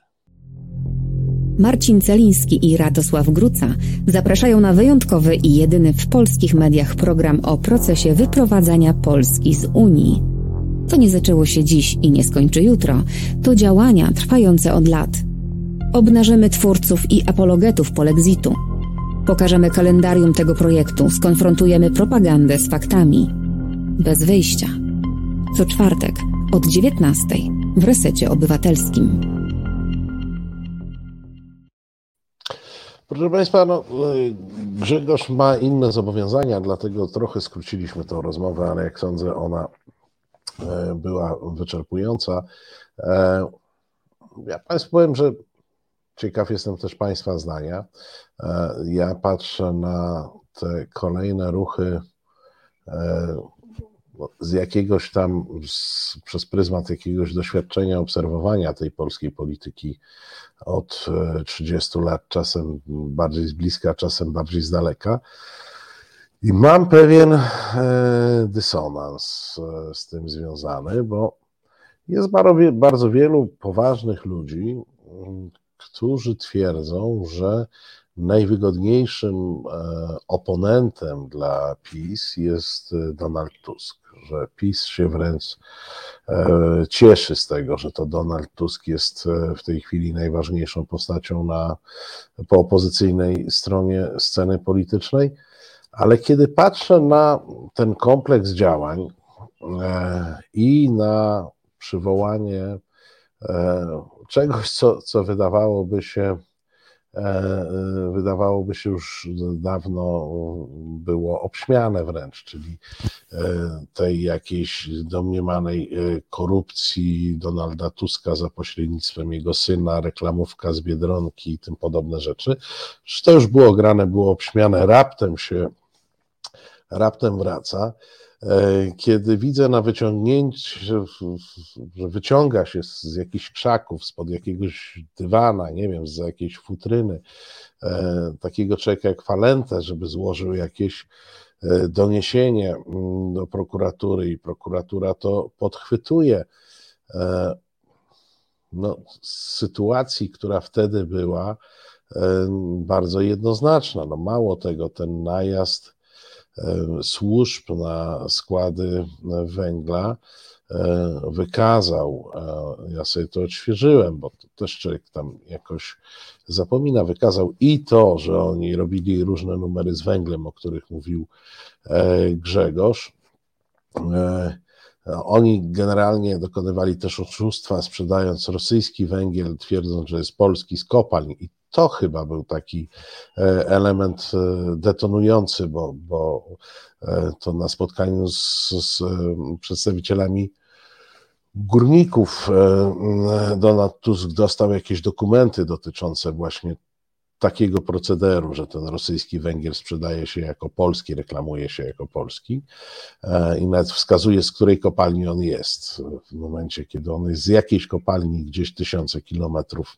Marcin Celiński i Radosław Gruca zapraszają na wyjątkowy i jedyny w polskich mediach program o procesie wyprowadzania Polski z Unii. To nie zaczęło się dziś i nie skończy jutro, to działania trwające od lat. Obnażymy twórców i apologetów polexitu. Pokażemy kalendarium tego projektu, skonfrontujemy propagandę z faktami. Bez wyjścia. Co czwartek od 19 w resecie obywatelskim. Proszę Państwa, no, Grzegorz ma inne zobowiązania, dlatego trochę skróciliśmy tę rozmowę, ale jak sądzę, ona e, była wyczerpująca. E, ja Państwu powiem, że ciekaw jestem też Państwa zdania. E, ja patrzę na te kolejne ruchy z jakiegoś tam, z, przez pryzmat jakiegoś doświadczenia, obserwowania tej polskiej polityki od 30 e, lat, czasem bardziej z bliska, czasem bardziej z daleka. I mam pewien e, dysonans e, z tym związany, bo jest bardzo wielu poważnych ludzi, którzy twierdzą, że najwygodniejszym oponentem dla PiS jest Donald Tusk że PiS się wręcz e, cieszy z tego, że to Donald Tusk jest e, w tej chwili najważniejszą postacią na, po opozycyjnej stronie sceny politycznej. Ale kiedy patrzę na ten kompleks działań e, i na przywołanie czegoś, co, co wydawałoby się E, e, wydawałoby się już dawno było obśmiane wręcz, czyli e, tej jakiejś domniemanej korupcji Donalda Tuska za pośrednictwem jego syna, reklamówka z Biedronki i tym podobne rzeczy. To już było grane, było obśmiane, raptem się, raptem wraca. E, kiedy widzę na wyciągnięciu, że wyciąga się z jakichś krzaków, spod jakiegoś dywana, nie wiem, z jakiejś futryny, e, takiego człowieka jak Falente, żeby złożył jakieś e, doniesienie mm, do prokuratury i prokuratura to podchwytuje. No, sytuacji, która wtedy była bardzo jednoznaczna. No, mało tego, ten najazd służb na składy węgla wykazał, ja sobie to odświeżyłem, bo to też człowiek tam jakoś zapomina, wykazał i to, że oni robili różne numery z węglem, o których mówił Grzegorz. Oni generalnie dokonywali też oszustwa, sprzedając rosyjski węgiel, twierdząc, że jest polski z kopalń. I to chyba był taki e, element e, detonujący, bo, bo e, to na spotkaniu z, z przedstawicielami górników Donald Tusk dostał jakieś dokumenty dotyczące właśnie takiego procederu, że ten rosyjski węgiel sprzedaje się jako polski, reklamuje się jako polski i nawet wskazuje, z której kopalni on jest. W momencie, kiedy on jest z jakiejś kopalni gdzieś tysiące kilometrów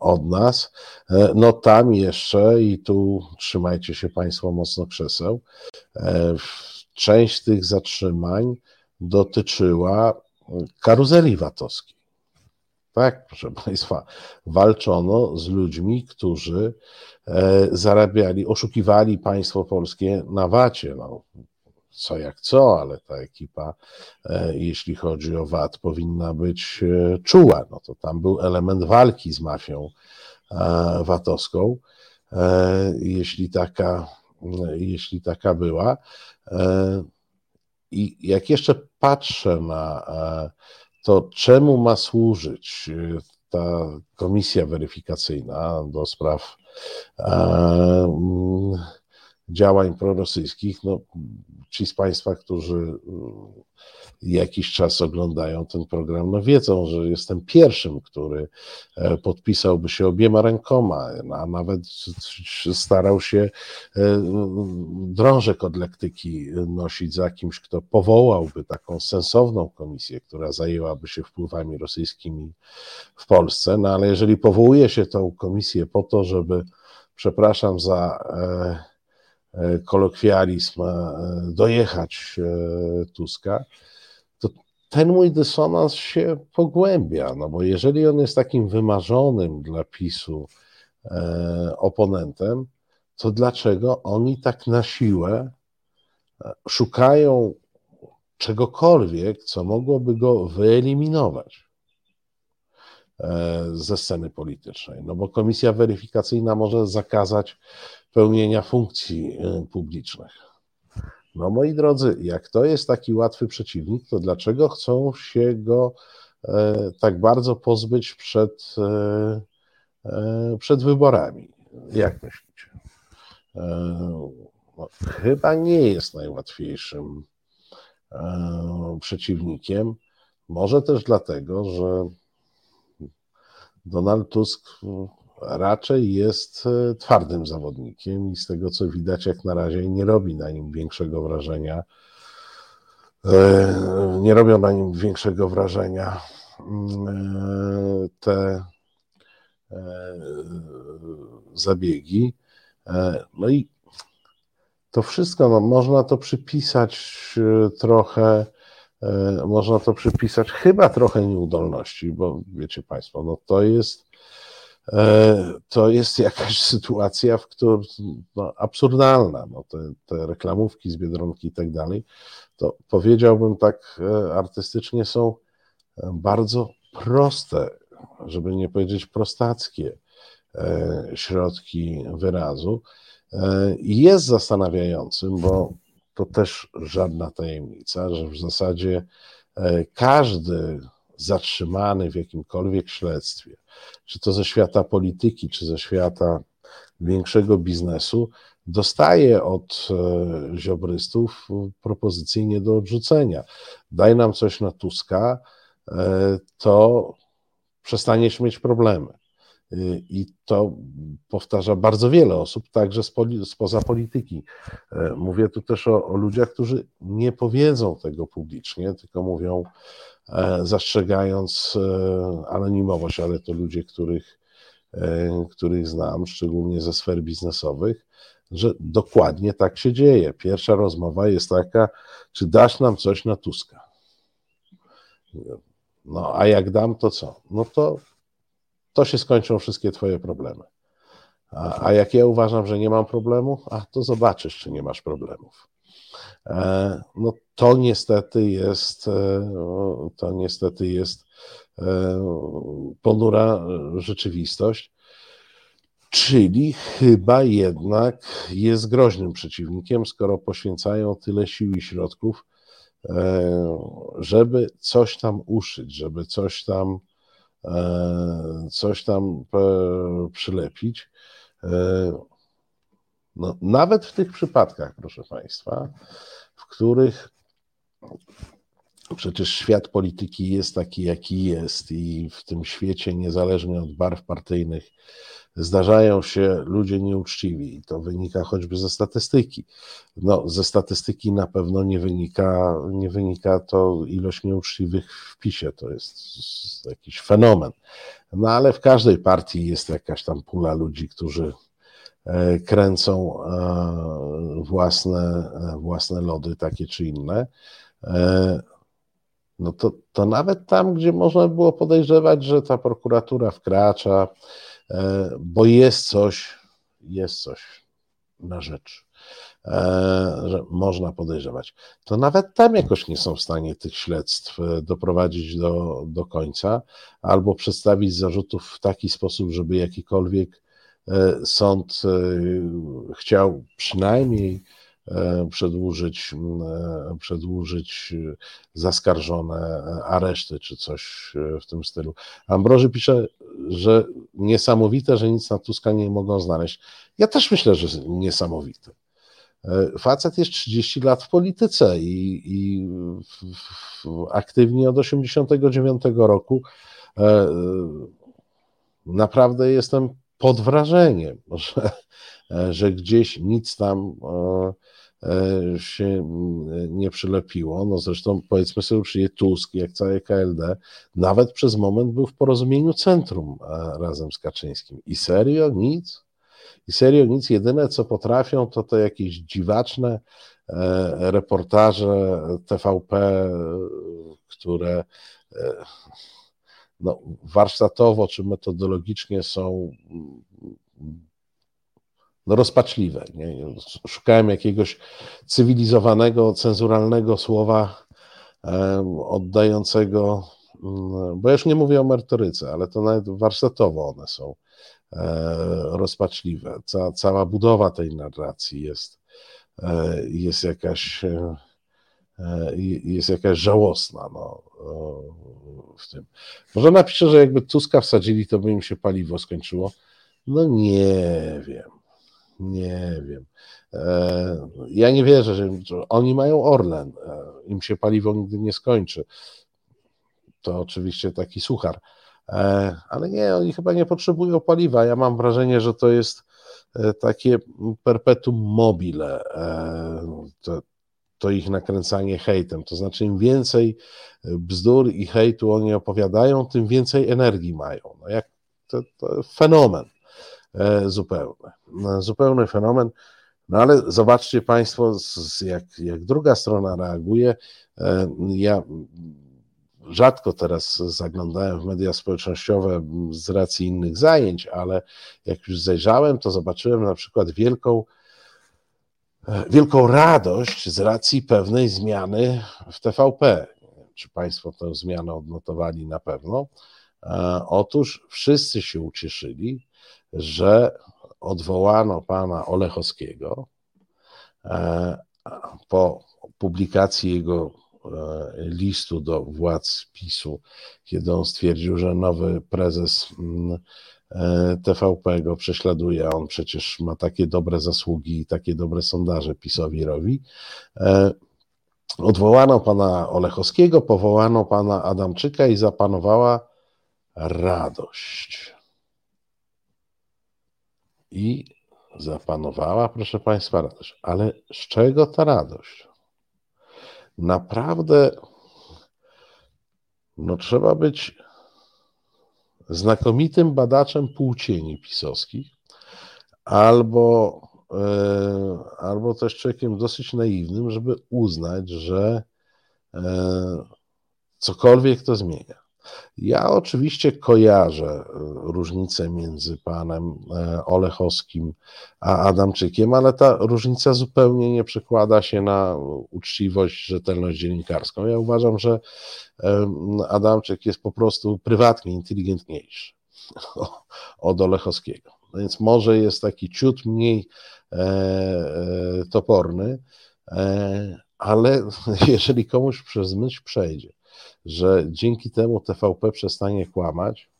od nas. E, no tam jeszcze, i tu trzymajcie się Państwo mocno krzeseł, e, część tych zatrzymań dotyczyła karuzeli VAT-owskiej. Tak, proszę Państwa, walczono z ludźmi, którzy zarabiali, oszukiwali państwo polskie na wacie. No, co jak co, ale ta ekipa, e, jeśli chodzi o VAT, powinna być e, czuła. No to tam był element walki z mafią e, VAT-owską, jeśli taka, jeśli taka była. I jak jeszcze patrzę na to, czemu ma służyć ta komisja weryfikacyjna do spraw działań prorosyjskich, no, ci z Państwa, którzy y, jakiś czas oglądają ten program, no wiedzą, że jestem pierwszym, który e, podpisałby się obiema rękoma, a nawet starał się e, drążek od lektyki nosić za kimś, kto powołałby taką sensowną komisję, która zajęłaby się wpływami rosyjskimi w Polsce. No ale jeżeli powołuje się tą komisję po to, żeby, przepraszam za e, kolokwializm e, dojechać e, Tuska, to ten mój dysonans się pogłębia, no bo jeżeli on jest takim wymarzonym dla PiSu oponentem, to dlaczego oni tak na siłę szukają czegokolwiek, co mogłoby go wyeliminować ze sceny politycznej? No bo komisja weryfikacyjna może zakazać pełnienia funkcji e, publicznych. No moi drodzy, jak to jest taki łatwy przeciwnik, to dlaczego chcą się go e, tak bardzo pozbyć przed, e, przed wyborami? Jak myślicie? No, chyba nie jest najłatwiejszym przeciwnikiem. Może też dlatego, że Donald Tusk raczej jest e, twardym zawodnikiem i z tego co widać, jak na razie nie robi na nim większego wrażenia. E, nie robią na nim większego wrażenia mm, e, te zabiegi. No i to wszystko, no, można to przypisać trochę, można to przypisać chyba trochę nieudolności, bo wiecie Państwo, no to jest to jest jakaś sytuacja, w której no, absurdalna. No, te, te reklamówki z Biedronki i tak dalej, to powiedziałbym tak e, artystycznie, są e, bardzo proste, żeby nie powiedzieć prostackie środki wyrazu. Jest zastanawiającym, bo to też żadna tajemnica, że w zasadzie każdy zatrzymany w jakimkolwiek śledztwie, czy to ze świata polityki, czy ze świata większego biznesu, dostaje od e, ziobrystów propozycje nie do odrzucenia. Daj nam coś na Tuska, e, to przestaniesz mieć problemy. E, I to powtarza bardzo wiele osób, także spoza polityki. Mówię tu też o, o ludziach, którzy nie powiedzą tego publicznie, tylko mówią, zastrzegając e, anonimowość, ale to ludzie, których, e, których znam, szczególnie ze sfer biznesowych, że dokładnie tak się dzieje. Pierwsza rozmowa jest taka, czy dasz nam coś na Tuska? No, a jak dam, to co? No to, to się skończą wszystkie twoje problemy. A, a jak ja uważam, że nie mam problemu, a to zobaczysz, czy nie masz problemów. No to niestety jest, to niestety jest ponura rzeczywistość. Czyli chyba jednak jest groźnym przeciwnikiem, skoro poświęcają tyle sił i środków, żeby coś tam uszyć, żeby coś tam, coś tam przylepić. No, nawet w tych przypadkach, proszę Państwa, w których przecież świat polityki jest taki, jaki jest, i w tym świecie, niezależnie od barw partyjnych, zdarzają się ludzie nieuczciwi. I to wynika choćby ze statystyki. No, ze statystyki na pewno nie wynika, nie wynika to ilość nieuczciwych w PiSie. To jest jakiś fenomen. No ale w każdej partii jest jakaś tam pula ludzi, którzy kręcą e, własne, e, własne lody, takie czy inne, no to, to nawet tam, gdzie można było podejrzewać, że ta prokuratura wkracza, bo jest coś, jest coś na rzecz, że można podejrzewać, to nawet tam jakoś nie są w stanie tych śledztw doprowadzić do, do końca albo przedstawić zarzutów w taki sposób, żeby jakikolwiek E, sąd e, chciał przynajmniej e, przedłużyć, przedłużyć zaskarżone areszty czy coś w tym stylu. Ambroży pisze, że niesamowite, że nic na Tuska nie mogą znaleźć. Ja też myślę, że niesamowite. Facet jest 30 lat w polityce i, i w, w, aktywnie od 89 roku. Naprawdę jestem pod wrażeniem, że, że gdzieś nic tam e, e, się nie przylepiło. No zresztą powiedzmy sobie uczciwie, Tusk, jak całe KLD, nawet przez moment był w porozumieniu centrum e, razem z Kaczyńskim. I serio nic? I serio nic, jedyne co potrafią to te jakieś dziwaczne reportaże TVP, które no, warsztatowo czy metodologicznie są no, rozpaczliwe. Nie? Szukałem jakiegoś cywilizowanego, cenzuralnego słowa oddającego, um, bo ja już nie mówię o merytoryce, ale to nawet warsztatowo one są e, rozpaczliwe. Ca, cała budowa tej narracji jest, e, jest jakaś e, jest jakaś żałosna no, w tym. Może napiszę, że jakby Tuska wsadzili, to by im się paliwo skończyło. No nie wiem. Nie wiem. E, ja nie wierzę, że oni mają Orlen. E, im się paliwo nigdy nie skończy. To oczywiście taki suchar. E, ale nie, oni chyba nie potrzebują paliwa. Ja mam wrażenie, że to jest takie perpetuum mobile. To, ich nakręcanie hejtem. To znaczy, im więcej bzdur i hejtu oni opowiadają, tym więcej energii mają. No jak to, to fenomen e, zupełny. No, zupełny fenomen. No ale zobaczcie Państwo, jak, jak druga strona reaguje. E, ja rzadko teraz zaglądałem w media społecznościowe z racji innych zajęć, ale jak już zajrzałem, to zobaczyłem na przykład wielką wielką radość z racji pewnej zmiany w TVP. Czy Państwo tę zmianę odnotowali na pewno? E, otóż wszyscy się ucieszyli, że odwołano pana Olechowskiego e, po publikacji jego e, listu do władz PiSu, kiedy on stwierdził, że nowy prezes mm, E, TVP go prześladuje, on przecież ma takie dobre zasługi i takie dobre sondaże PiSowi robi. E, odwołano pana Olechowskiego, powołano pana Adamczyka i zapanowała radość. I zapanowała, proszę Państwa, radość. Ale z czego ta radość? Naprawdę, no trzeba być znakomitym badaczem płcieni pisowskich, albo, e, albo też człowiekiem dosyć naiwnym, żeby uznać, że e, cokolwiek to zmienia. Ja oczywiście kojarzę e, różnicę między panem e, Olechowskim a Adamczykiem, ale ta różnica zupełnie nie przekłada się na uczciwość, rzetelność dziennikarską. Ja uważam, że Adamczyk jest po prostu prywatnie inteligentniejszy od Olechowskiego. Więc może jest taki ciut mniej toporny, ale jeżeli komuś przez myśl przejdzie, że dzięki temu TVP przestanie kłamać,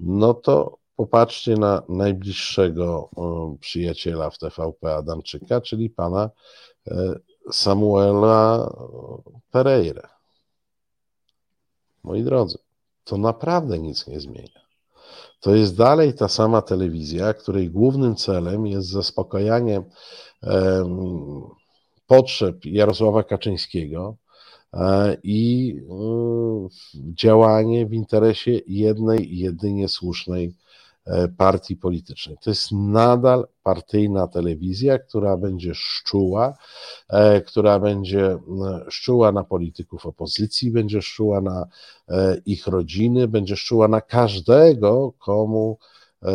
no to popatrzcie na najbliższego przyjaciela w TVP Adamczyka, czyli pana e, Samuela Pereira. Moi drodzy, to naprawdę nic nie zmienia. To jest dalej ta sama telewizja, której głównym celem jest zaspokajanie potrzeb Jarosława Kaczyńskiego, E, i e, działanie w interesie jednej, jedynie słusznej e, partii politycznej. To jest nadal partyjna telewizja, która będzie szczuła, która będzie szczuła na polityków opozycji, będzie szczuła na ich rodziny, będzie szczuła na każdego, komu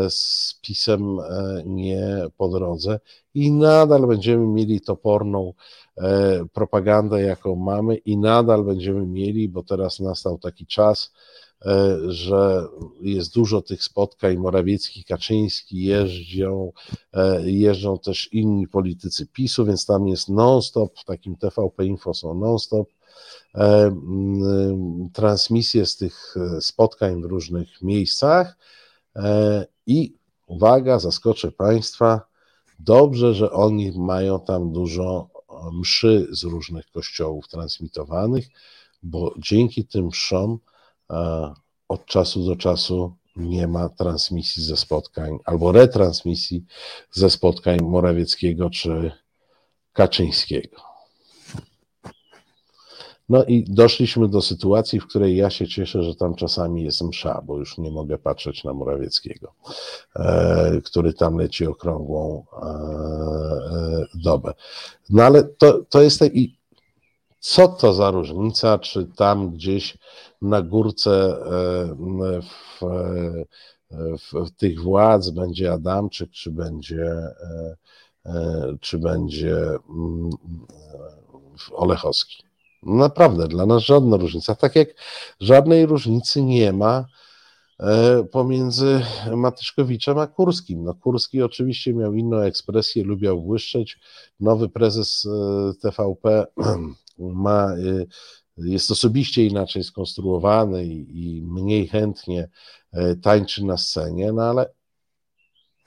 z pisem nie po drodze i nadal będziemy mieli toporną E, propagandę, jaką mamy, i nadal będziemy mieli, bo teraz nastał taki czas, e, że jest dużo tych spotkań, Morawiecki, Kaczyński jeżdżą, e, jeżdżą też inni politycy PiSu, więc tam jest non-stop, w takim TVP Info są non-stop transmisje z tych spotkań w różnych miejscach. I uwaga, zaskoczę Państwa, dobrze, że oni mają tam dużo mszy z różnych kościołów transmitowanych, bo dzięki tym mszom e, od czasu do czasu nie ma transmisji ze spotkań albo retransmisji ze spotkań Morawieckiego czy Kaczyńskiego. No i doszliśmy do sytuacji, w której ja się cieszę, że tam czasami jest msza, bo już nie mogę patrzeć na Morawieckiego, e, który tam leci okrągłą e, e, dobę. No ale to, to jest i co to za różnica, czy tam gdzieś na górce w, w, w tych władz będzie Adamczyk, czy będzie, czy będzie mm, Olechowski. Naprawdę, dla nas żadna różnica. Tak jak żadnej różnicy nie ma e, pomiędzy Matyszkowiczem a Kurskim. No, Kurski oczywiście miał inną ekspresję, lubiał błyszczeć. Nowy prezes e, TVP ma, e, jest osobiście inaczej skonstruowany i mniej chętnie tańczy na scenie, no ale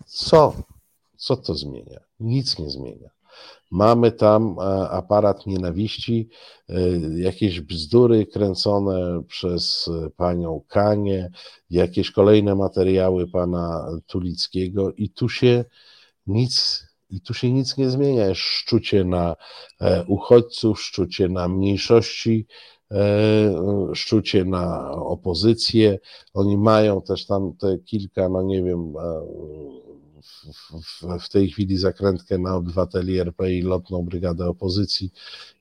co? Co to zmienia? Nic nie zmienia. Mamy tam e, aparat nienawiści, e, jakieś bzdury kręcone przez panią Kanie, jakieś kolejne materiały pana Tulickiego i tu się nic i tu się nic nie zmienia. Jest szczucie na e, uchodźców, szczucie na mniejszości, szczucie na opozycję. Oni mają też tam te kilka, no nie wiem, w, w tej chwili zakrętkę na obywateli RP i lotną brygadę opozycji,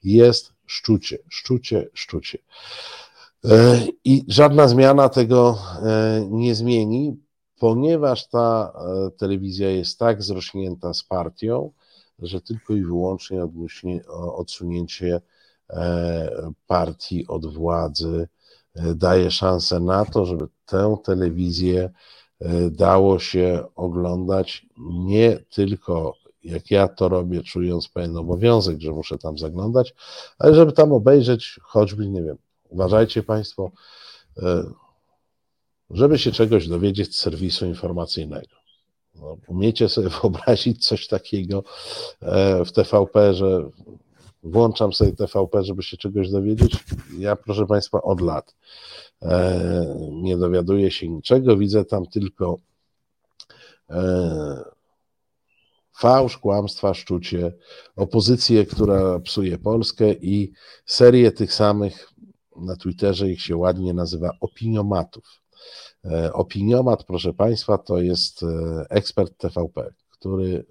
jest szczucie, szczucie, szczucie. E, I żadna zmiana tego e, nie zmieni, ponieważ ta e, telewizja jest tak zrośnięta z partią, że tylko i wyłącznie odsunięcie partii od władzy daje szansę na to, żeby tę telewizję dało się oglądać nie tylko jak ja to robię, czując pewien obowiązek, że muszę tam zaglądać, ale żeby tam obejrzeć choćby, nie wiem, uważajcie Państwo, e, żeby się czegoś dowiedzieć z serwisu informacyjnego. No, umiecie sobie wyobrazić coś takiego e, w TVP, że włączam sobie TVP, żeby się czegoś dowiedzieć? Ja, proszę Państwa, od lat E, nie dowiaduję się niczego, widzę tam tylko e, fałsz, kłamstwa, szczucie, opozycję, która psuje Polskę i serię tych samych, na Twitterze ich się ładnie nazywa opiniomatów. E, opiniomat, proszę Państwa, to jest ekspert TVP, który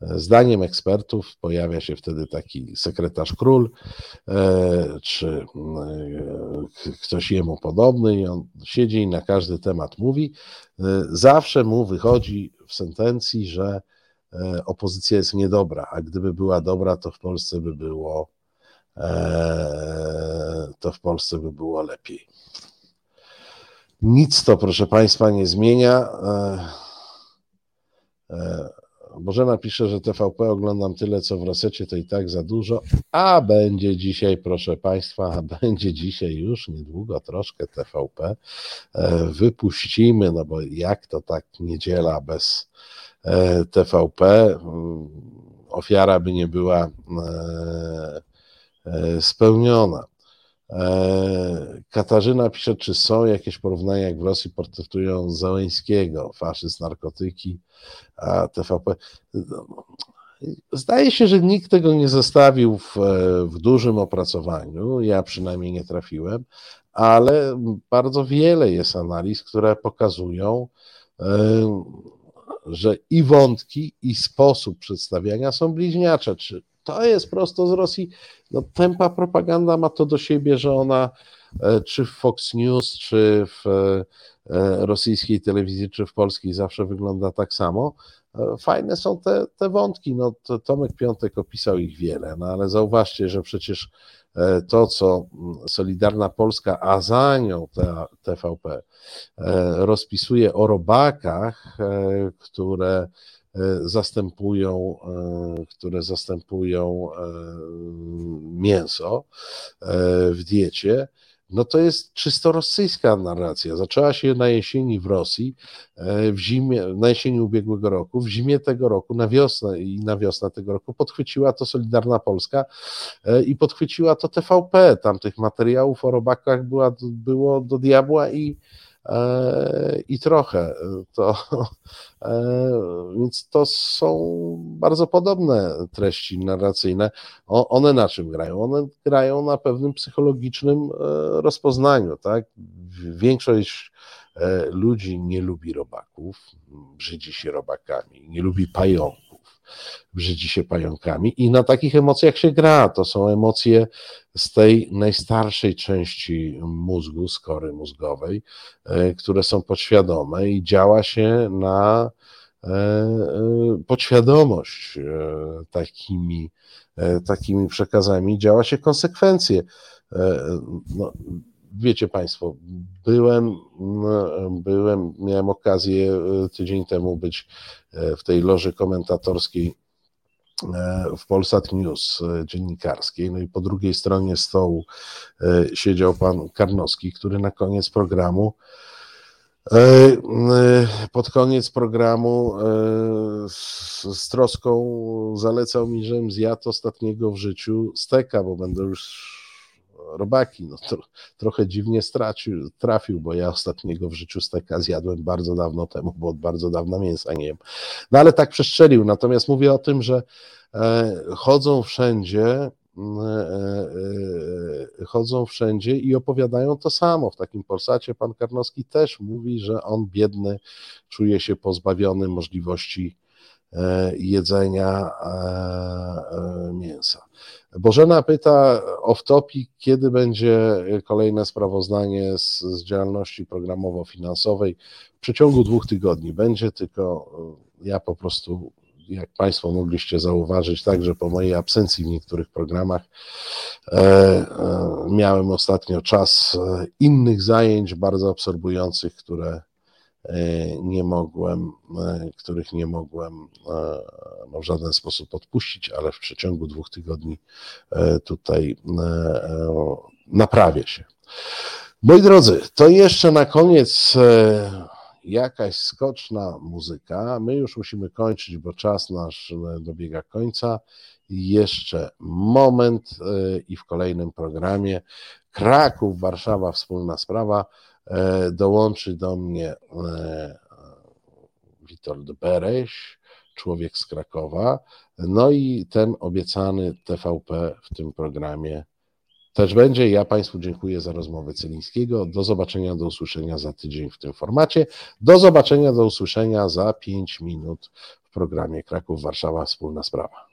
Zdaniem ekspertów pojawia się wtedy taki sekretarz król, czy ktoś jemu podobny, i on siedzi i na każdy temat mówi. Zawsze mu wychodzi w sentencji, że opozycja jest niedobra, a gdyby była dobra, to w Polsce by było to w Polsce by było lepiej. Nic to, proszę Państwa, nie zmienia. Bożena pisze, że TVP oglądam tyle, co w resecie, to i tak za dużo, a będzie dzisiaj, proszę Państwa, a będzie dzisiaj już niedługo troszkę TVP. E, wypuścimy, no bo jak to tak niedziela bez e, TVP, ofiara by nie była e, spełniona. Katarzyna pisze, czy są jakieś porównania, jak w Rosji portretują Załęskiego, faszyzm, narkotyki, a TVP. Zdaje się, że nikt tego nie zostawił w, w dużym opracowaniu, ja przynajmniej nie trafiłem, ale bardzo wiele jest analiz, które pokazują, że i wątki, i sposób przedstawiania są bliźniacze. Czy to jest prosto z Rosji? No, tempa propaganda ma to do siebie, że ona E, czy w Fox News, czy w e, rosyjskiej telewizji, czy w polskiej zawsze wygląda tak samo. E, fajne są te, te wątki. No, Tomek Piątek opisał ich wiele, no ale zauważcie, że przecież to, co Solidarna Polska, a za nią TVP rozpisuje o robakach, które zastępują, które zastępują mięso w diecie, no to jest czysto rosyjska narracja. Zaczęła się na jesieni w Rosji, e, w zimie, na jesieni ubiegłego roku, w zimie tego roku, na wiosnę i na wiosnę tego roku podchwyciła to Solidarna Polska e, i podchwyciła to TVP. Tam tych materiałów o robakach była, było do diabła i i trochę. To, więc to są bardzo podobne treści narracyjne. One na czym grają? One grają na pewnym psychologicznym e, rozpoznaniu. Tak? Większość e, ludzi nie lubi robaków, brzydzi się robakami, nie lubi pająków brzydzi się pająkami i na takich emocjach się gra. To są emocje z tej najstarszej części mózgu, skory mózgowej, e, które są podświadome i działa się na e, e, podświadomość takimi, takimi przekazami, działa się konsekwencje. No, wiecie Państwo, byłem, byłem, miałem okazję tydzień temu być w tej loży komentatorskiej E, w Polsat News e, dziennikarskiej. No i po drugiej stronie stołu e, siedział pan Karnowski, który na koniec programu pod koniec programu z, z troską zalecał mi, żebym zjadł ostatniego w życiu steka, bo będę już robaki. No, trochę dziwnie stracił, trafił, bo ja ostatniego w życiu steka zjadłem bardzo dawno temu, bo od bardzo dawna mięsa nie jem. No ale tak przestrzelił. Natomiast mówię o tym, że e, chodzą wszędzie, e, e, chodzą wszędzie i opowiadają to samo. W takim Polsacie pan Karnowski też mówi, że on biedny czuje się pozbawiony możliwości jedzenia mięsa. Bożena pyta o wtopi, kiedy będzie kolejne sprawozdanie z, z działalności programowo-finansowej. W przeciągu dwóch tygodni będzie, tylko e, ja po prostu, jak Państwo mogliście zauważyć, także po mojej absencji w niektórych programach, e, e, miałem ostatnio czas e, innych zajęć bardzo absorbujących, które E, nie mogłem, e, których nie mogłem e, no, w żaden sposób odpuścić, ale w przeciągu dwóch tygodni tutaj naprawię się. Moi drodzy, to jeszcze na koniec jakaś skoczna muzyka. My już musimy kończyć, bo czas nasz dobiega końca. Jeszcze moment i w kolejnym programie Kraków, Warszawa, wspólna sprawa. E, dołączy do mnie e, Witold Bereś, człowiek z Krakowa, no i ten obiecany TVP w tym programie też będzie. Ja Państwu dziękuję za rozmowę Celińskiego. Do zobaczenia, do usłyszenia za tydzień w tym formacie. Do zobaczenia, do usłyszenia za 5 minut w programie Kraków-Warszawa Wspólna Sprawa.